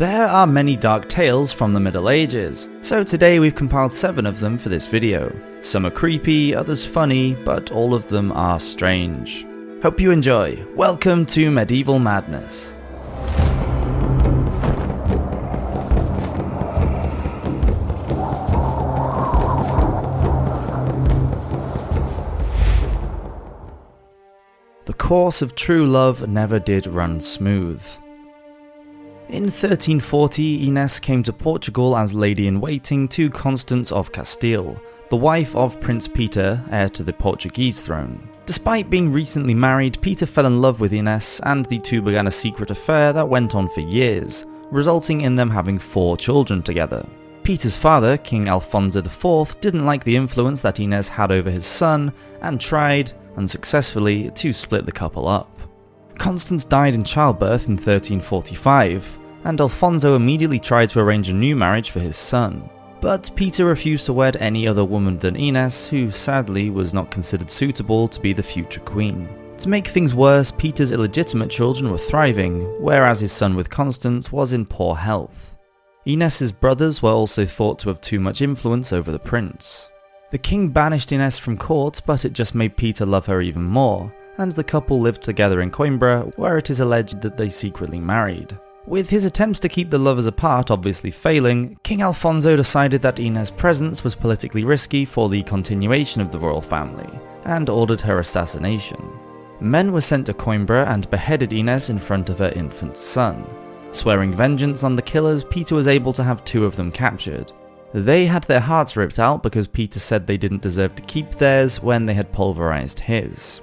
There are many dark tales from the Middle Ages, so today we've compiled seven of them for this video. Some are creepy, others funny, but all of them are strange. Hope you enjoy. Welcome to Medieval Madness. The course of true love never did run smooth. In 1340, Ines came to Portugal as lady in waiting to Constance of Castile, the wife of Prince Peter, heir to the Portuguese throne. Despite being recently married, Peter fell in love with Ines, and the two began a secret affair that went on for years, resulting in them having four children together. Peter's father, King Alfonso IV, didn't like the influence that Ines had over his son and tried, unsuccessfully, to split the couple up. Constance died in childbirth in 1345, and Alfonso immediately tried to arrange a new marriage for his son. But Peter refused to wed any other woman than Ines, who sadly was not considered suitable to be the future queen. To make things worse, Peter's illegitimate children were thriving, whereas his son with Constance was in poor health. Ines's brothers were also thought to have too much influence over the prince. The king banished Ines from court, but it just made Peter love her even more, and the couple lived together in Coimbra, where it is alleged that they secretly married. With his attempts to keep the lovers apart obviously failing, King Alfonso decided that Ines' presence was politically risky for the continuation of the royal family, and ordered her assassination. Men were sent to Coimbra and beheaded Ines in front of her infant son. Swearing vengeance on the killers, Peter was able to have two of them captured. They had their hearts ripped out because Peter said they didn't deserve to keep theirs when they had pulverized his.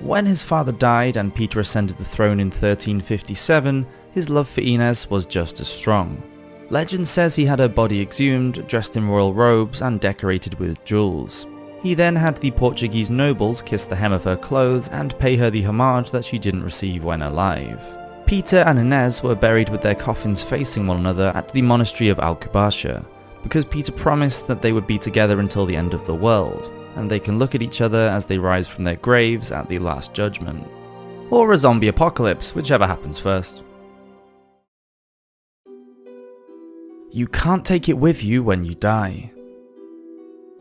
When his father died and Peter ascended the throne in 1357, his love for Inez was just as strong. Legend says he had her body exhumed, dressed in royal robes, and decorated with jewels. He then had the Portuguese nobles kiss the hem of her clothes and pay her the homage that she didn't receive when alive. Peter and Inez were buried with their coffins facing one another at the monastery of Alcobaça, because Peter promised that they would be together until the end of the world and they can look at each other as they rise from their graves at the Last Judgment. Or a zombie apocalypse, whichever happens first. You can't take it with you when you die.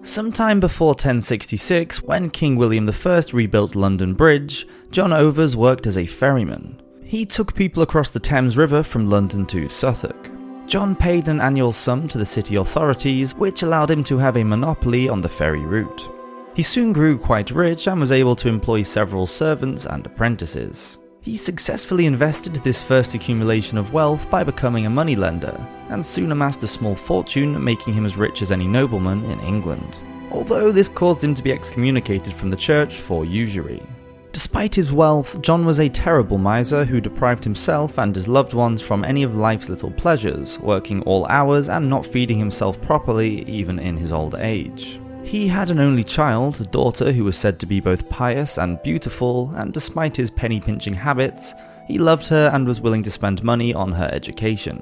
Sometime before 1066, when King William I rebuilt London Bridge, John Overs worked as a ferryman. He took people across the Thames River from London to Southwark. John paid an annual sum to the city authorities, which allowed him to have a monopoly on the ferry route. He soon grew quite rich and was able to employ several servants and apprentices. He successfully invested this first accumulation of wealth by becoming a moneylender, and soon amassed a small fortune, making him as rich as any nobleman in England. Although this caused him to be excommunicated from the church for usury. Despite his wealth, John was a terrible miser who deprived himself and his loved ones from any of life's little pleasures, working all hours and not feeding himself properly even in his old age. He had an only child, a daughter who was said to be both pious and beautiful, and despite his penny pinching habits, he loved her and was willing to spend money on her education.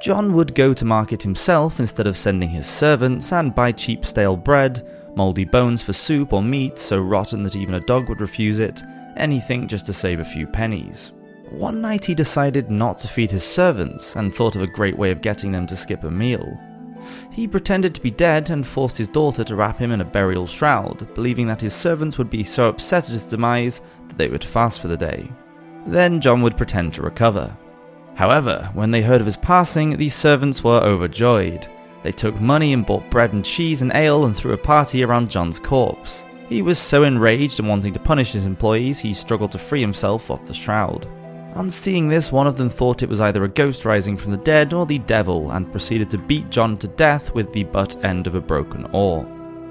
John would go to market himself instead of sending his servants and buy cheap stale bread, mouldy bones for soup or meat so rotten that even a dog would refuse it, anything just to save a few pennies. One night he decided not to feed his servants and thought of a great way of getting them to skip a meal. He pretended to be dead and forced his daughter to wrap him in a burial shroud, believing that his servants would be so upset at his demise that they would fast for the day. Then John would pretend to recover. However, when they heard of his passing, these servants were overjoyed. They took money and bought bread and cheese and ale and threw a party around John's corpse. He was so enraged and wanting to punish his employees, he struggled to free himself off the shroud. On seeing this, one of them thought it was either a ghost rising from the dead or the devil and proceeded to beat John to death with the butt end of a broken oar.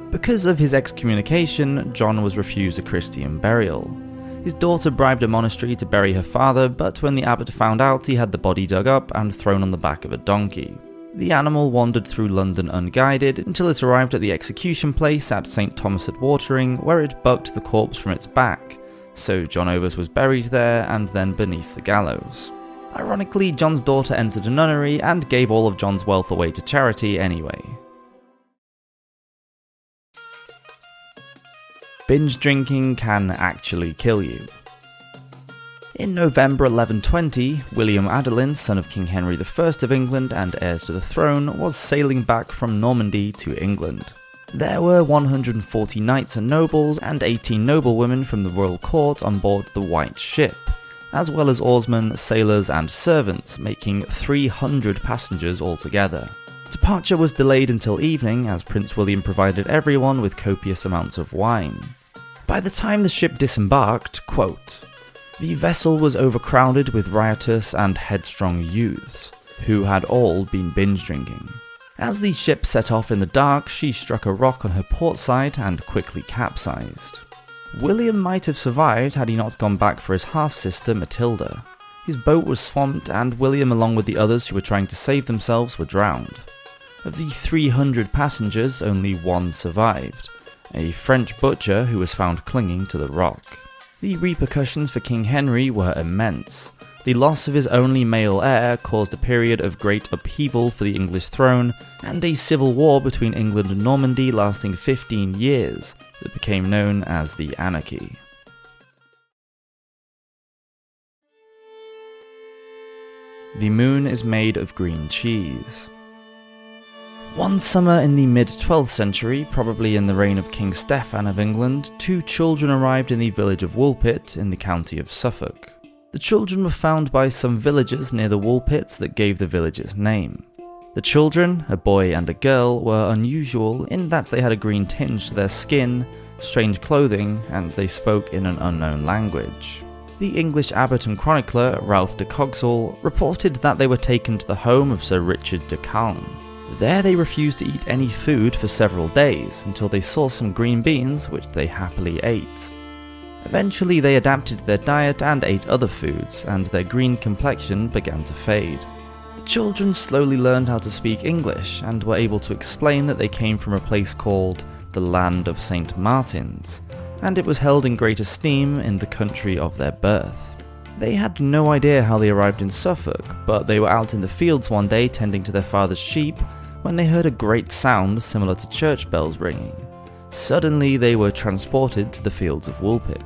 Because of his excommunication, John was refused a Christian burial. His daughter bribed a monastery to bury her father, but when the abbot found out, he had the body dug up and thrown on the back of a donkey. The animal wandered through London unguided until it arrived at the execution place at St. Thomas at Watering, where it bucked the corpse from its back so John Overs was buried there and then beneath the gallows. Ironically, John's daughter entered a nunnery and gave all of John's wealth away to charity anyway. Binge drinking can actually kill you. In November 1120, William Adelin, son of King Henry I of England and heir to the throne, was sailing back from Normandy to England. There were 140 knights and nobles and 18 noblewomen from the royal court on board the White Ship, as well as oarsmen, sailors, and servants, making 300 passengers altogether. Departure was delayed until evening as Prince William provided everyone with copious amounts of wine. By the time the ship disembarked, quote, the vessel was overcrowded with riotous and headstrong youths, who had all been binge drinking. As the ship set off in the dark, she struck a rock on her port side and quickly capsized. William might have survived had he not gone back for his half sister Matilda. His boat was swamped, and William, along with the others who were trying to save themselves, were drowned. Of the 300 passengers, only one survived a French butcher who was found clinging to the rock. The repercussions for King Henry were immense. The loss of his only male heir caused a period of great upheaval for the English throne and a civil war between England and Normandy lasting 15 years that became known as the Anarchy. The moon is made of green cheese. One summer in the mid 12th century, probably in the reign of King Stephen of England, two children arrived in the village of Woolpit in the county of Suffolk. The children were found by some villagers near the wall pits that gave the village its name. The children, a boy and a girl, were unusual in that they had a green tinge to their skin, strange clothing, and they spoke in an unknown language. The English abbot and chronicler Ralph de Coggeshall reported that they were taken to the home of Sir Richard de Calne. There they refused to eat any food for several days until they saw some green beans, which they happily ate. Eventually, they adapted their diet and ate other foods, and their green complexion began to fade. The children slowly learned how to speak English and were able to explain that they came from a place called the Land of St. Martins, and it was held in great esteem in the country of their birth. They had no idea how they arrived in Suffolk, but they were out in the fields one day tending to their father's sheep when they heard a great sound similar to church bells ringing. Suddenly, they were transported to the fields of Woolpit.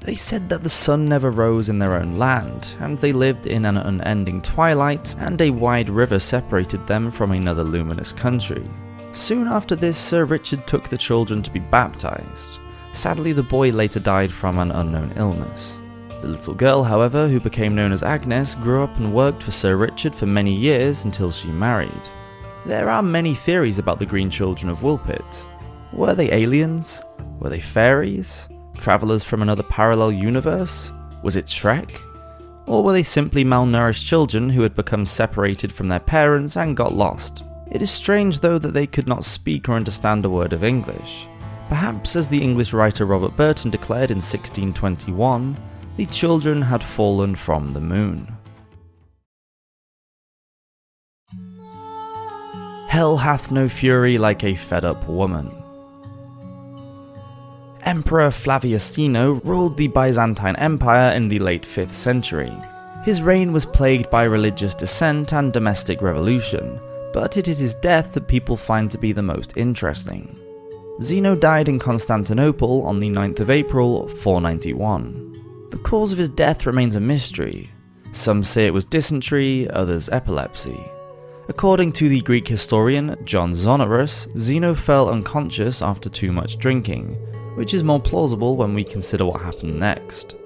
They said that the sun never rose in their own land, and they lived in an unending twilight, and a wide river separated them from another luminous country. Soon after this, Sir Richard took the children to be baptized. Sadly, the boy later died from an unknown illness. The little girl, however, who became known as Agnes, grew up and worked for Sir Richard for many years until she married. There are many theories about the Green Children of Woolpit. Were they aliens? Were they fairies? Travelers from another parallel universe? Was it Shrek? Or were they simply malnourished children who had become separated from their parents and got lost? It is strange, though, that they could not speak or understand a word of English. Perhaps, as the English writer Robert Burton declared in 1621, the children had fallen from the moon. Hell hath no fury like a fed up woman. Emperor Flavius Zeno ruled the Byzantine Empire in the late 5th century. His reign was plagued by religious dissent and domestic revolution, but it is his death that people find to be the most interesting. Zeno died in Constantinople on the 9th of April 491. The cause of his death remains a mystery. Some say it was dysentery, others epilepsy. According to the Greek historian John Zonaras, Zeno fell unconscious after too much drinking, which is more plausible when we consider what happened next.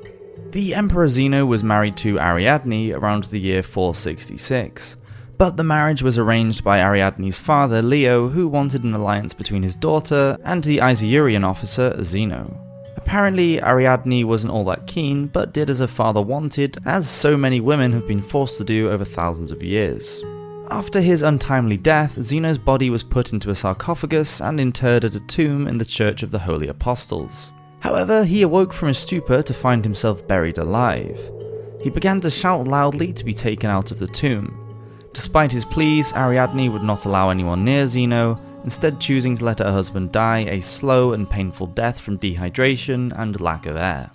The Emperor Zeno was married to Ariadne around the year 466, but the marriage was arranged by Ariadne's father Leo, who wanted an alliance between his daughter and the Isaurian officer Zeno. Apparently, Ariadne wasn't all that keen, but did as her father wanted, as so many women have been forced to do over thousands of years. After his untimely death, Zeno's body was put into a sarcophagus and interred at a tomb in the Church of the Holy Apostles. However, he awoke from his stupor to find himself buried alive. He began to shout loudly to be taken out of the tomb. Despite his pleas, Ariadne would not allow anyone near Zeno, instead, choosing to let her husband die a slow and painful death from dehydration and lack of air.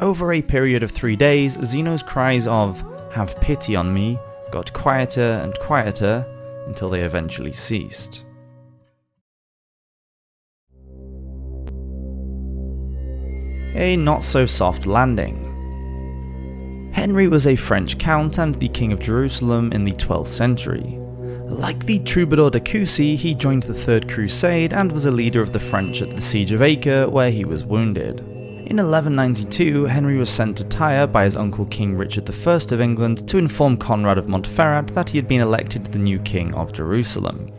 Over a period of three days, Zeno's cries of, Have pity on me, got quieter and quieter until they eventually ceased. A not so soft landing. Henry was a French count and the King of Jerusalem in the 12th century. Like the troubadour de Coucy, he joined the Third Crusade and was a leader of the French at the Siege of Acre, where he was wounded. In 1192, Henry was sent to Tyre by his uncle King Richard I of England to inform Conrad of Montferrat that he had been elected the new king of Jerusalem.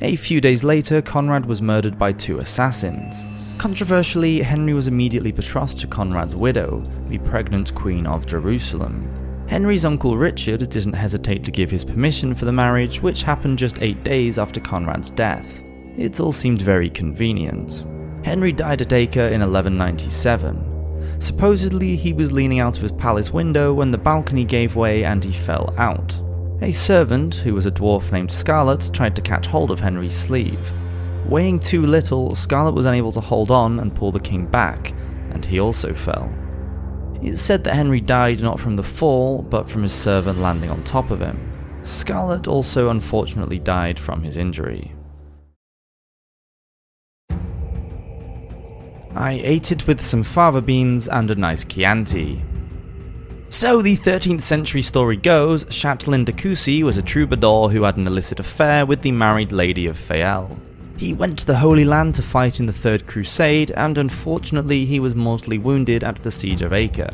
A few days later, Conrad was murdered by two assassins. Controversially, Henry was immediately betrothed to Conrad's widow, the pregnant Queen of Jerusalem. Henry's uncle Richard didn't hesitate to give his permission for the marriage, which happened just eight days after Conrad's death. It all seemed very convenient. Henry died at Acre in 1197. Supposedly, he was leaning out of his palace window when the balcony gave way and he fell out. A servant, who was a dwarf named Scarlet, tried to catch hold of Henry's sleeve. Weighing too little, Scarlet was unable to hold on and pull the king back, and he also fell. It's said that Henry died not from the fall, but from his servant landing on top of him. Scarlet also unfortunately died from his injury. I ate it with some fava beans and a nice Chianti. So the 13th century story goes, Chatelain de Coucy was a troubadour who had an illicit affair with the married lady of Fayal. He went to the Holy Land to fight in the Third Crusade, and unfortunately he was mortally wounded at the Siege of Acre.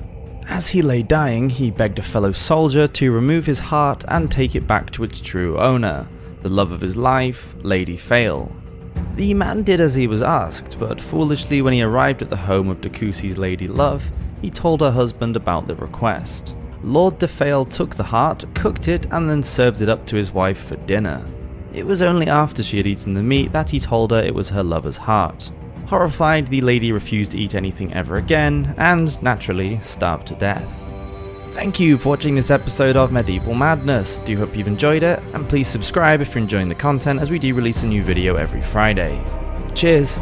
As he lay dying, he begged a fellow soldier to remove his heart and take it back to its true owner, the love of his life, Lady Fayal. The man did as he was asked, but foolishly, when he arrived at the home of de Coucy's lady love, he told her husband about the request. Lord de Fayal took the heart, cooked it, and then served it up to his wife for dinner. It was only after she had eaten the meat that he told her it was her lover's heart. Horrified, the lady refused to eat anything ever again, and, naturally, starved to death. Thank you for watching this episode of Medieval Madness. Do hope you've enjoyed it, and please subscribe if you're enjoying the content as we do release a new video every Friday. Cheers!